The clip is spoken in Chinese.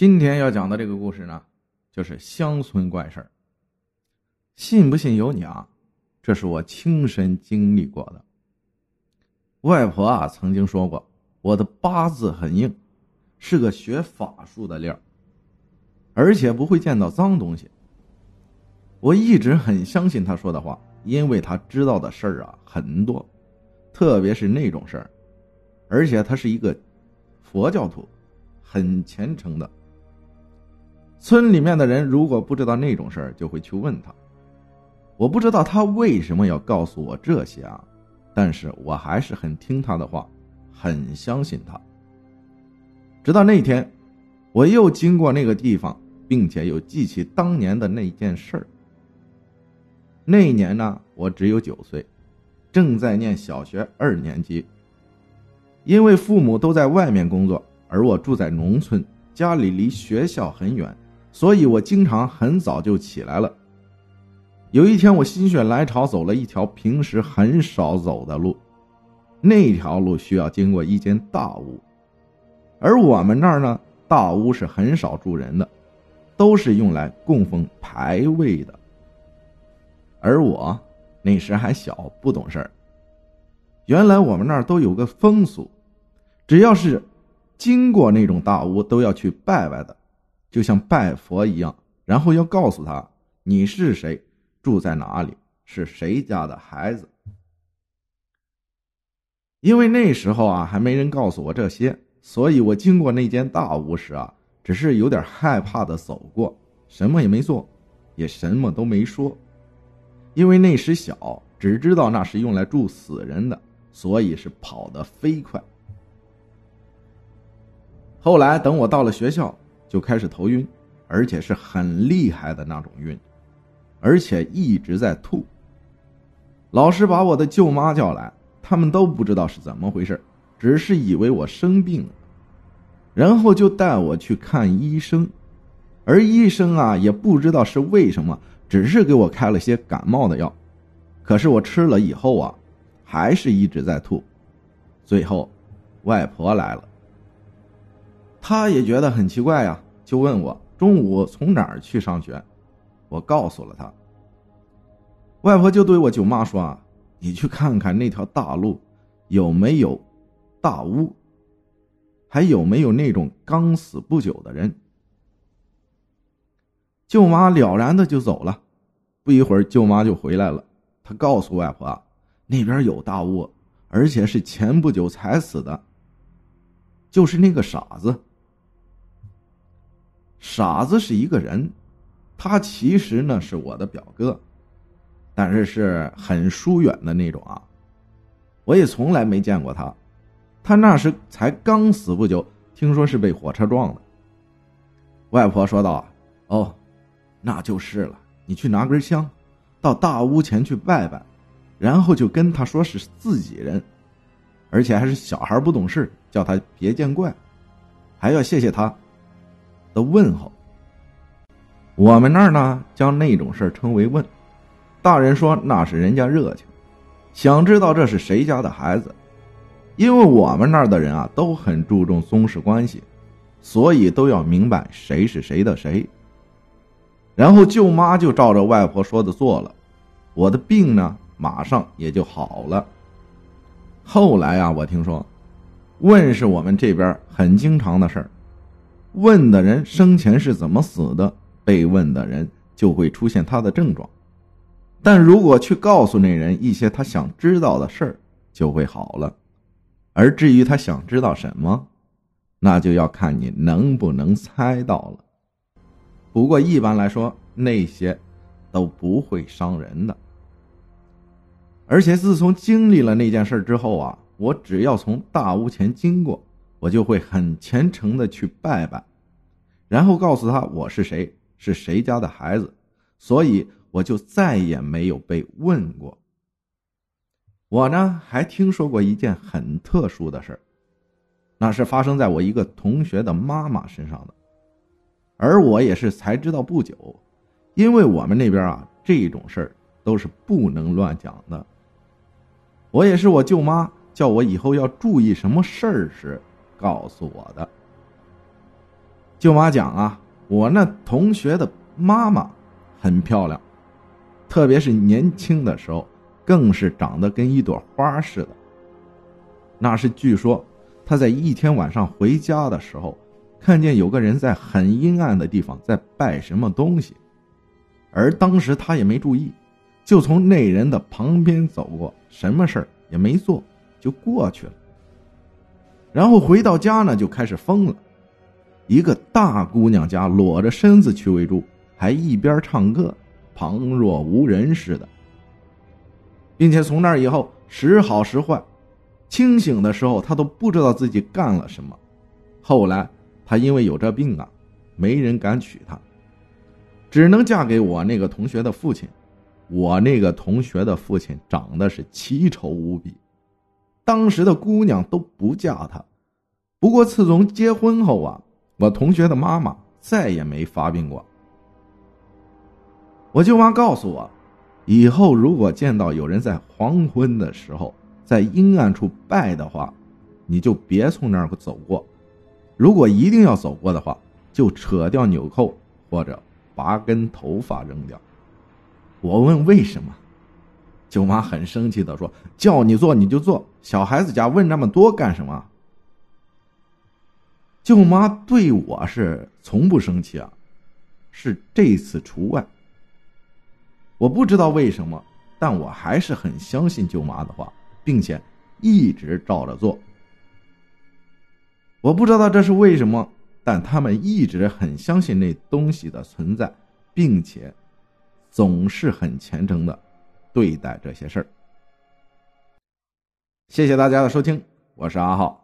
今天要讲的这个故事呢，就是乡村怪事儿。信不信由你啊，这是我亲身经历过的。外婆啊曾经说过，我的八字很硬，是个学法术的料，而且不会见到脏东西。我一直很相信她说的话，因为她知道的事儿啊很多，特别是那种事儿，而且她是一个佛教徒，很虔诚的。村里面的人如果不知道那种事儿，就会去问他。我不知道他为什么要告诉我这些啊，但是我还是很听他的话，很相信他。直到那天，我又经过那个地方，并且又记起当年的那件事儿。那一年呢，我只有九岁，正在念小学二年级。因为父母都在外面工作，而我住在农村，家里离学校很远。所以我经常很早就起来了。有一天，我心血来潮走了一条平时很少走的路，那条路需要经过一间大屋，而我们那儿呢，大屋是很少住人的，都是用来供奉牌位的。而我那时还小，不懂事儿。原来我们那儿都有个风俗，只要是经过那种大屋，都要去拜拜的。就像拜佛一样，然后要告诉他你是谁，住在哪里，是谁家的孩子。因为那时候啊，还没人告诉我这些，所以我经过那间大屋时啊，只是有点害怕的走过，什么也没做，也什么都没说。因为那时小，只知道那是用来住死人的，所以是跑得飞快。后来等我到了学校。就开始头晕，而且是很厉害的那种晕，而且一直在吐。老师把我的舅妈叫来，他们都不知道是怎么回事，只是以为我生病了，然后就带我去看医生，而医生啊也不知道是为什么，只是给我开了些感冒的药，可是我吃了以后啊，还是一直在吐，最后，外婆来了。他也觉得很奇怪呀，就问我中午从哪儿去上学。我告诉了他。外婆就对我舅妈说：“啊，你去看看那条大路有没有大屋，还有没有那种刚死不久的人。”舅妈了然的就走了。不一会儿，舅妈就回来了。她告诉外婆啊：“那边有大屋，而且是前不久才死的，就是那个傻子。”傻子是一个人，他其实呢是我的表哥，但是是很疏远的那种啊。我也从来没见过他，他那时才刚死不久，听说是被火车撞的。外婆说道：“哦，那就是了。你去拿根香，到大屋前去拜拜，然后就跟他说是自己人，而且还是小孩不懂事，叫他别见怪，还要谢谢他。”的问候，我们那儿呢，将那种事称为问。大人说那是人家热情，想知道这是谁家的孩子。因为我们那儿的人啊，都很注重宗室关系，所以都要明白谁是谁的谁。然后舅妈就照着外婆说的做了，我的病呢，马上也就好了。后来啊，我听说，问是我们这边很经常的事儿。问的人生前是怎么死的，被问的人就会出现他的症状，但如果去告诉那人一些他想知道的事儿，就会好了。而至于他想知道什么，那就要看你能不能猜到了。不过一般来说，那些都不会伤人的。而且自从经历了那件事之后啊，我只要从大屋前经过。我就会很虔诚的去拜拜，然后告诉他我是谁，是谁家的孩子，所以我就再也没有被问过。我呢还听说过一件很特殊的事那是发生在我一个同学的妈妈身上的，而我也是才知道不久，因为我们那边啊这种事都是不能乱讲的。我也是我舅妈叫我以后要注意什么事儿时。告诉我的，舅妈讲啊，我那同学的妈妈很漂亮，特别是年轻的时候，更是长得跟一朵花似的。那是据说他在一天晚上回家的时候，看见有个人在很阴暗的地方在拜什么东西，而当时他也没注意，就从那人的旁边走过，什么事儿也没做，就过去了。然后回到家呢，就开始疯了。一个大姑娘家裸着身子去喂猪，还一边唱歌，旁若无人似的，并且从那以后时好时坏，清醒的时候她都不知道自己干了什么。后来她因为有这病啊，没人敢娶她，只能嫁给我那个同学的父亲。我那个同学的父亲长得是奇丑无比，当时的姑娘都不嫁他。不过自从结婚后啊。我同学的妈妈再也没发病过。我舅妈告诉我，以后如果见到有人在黄昏的时候在阴暗处拜的话，你就别从那儿走过。如果一定要走过的话，就扯掉纽扣或者拔根头发扔掉。我问为什么，舅妈很生气的说：“叫你做你就做，小孩子家问那么多干什么？”舅妈对我是从不生气啊，是这次除外。我不知道为什么，但我还是很相信舅妈的话，并且一直照着做。我不知道这是为什么，但他们一直很相信那东西的存在，并且总是很虔诚的对待这些事儿。谢谢大家的收听，我是阿浩。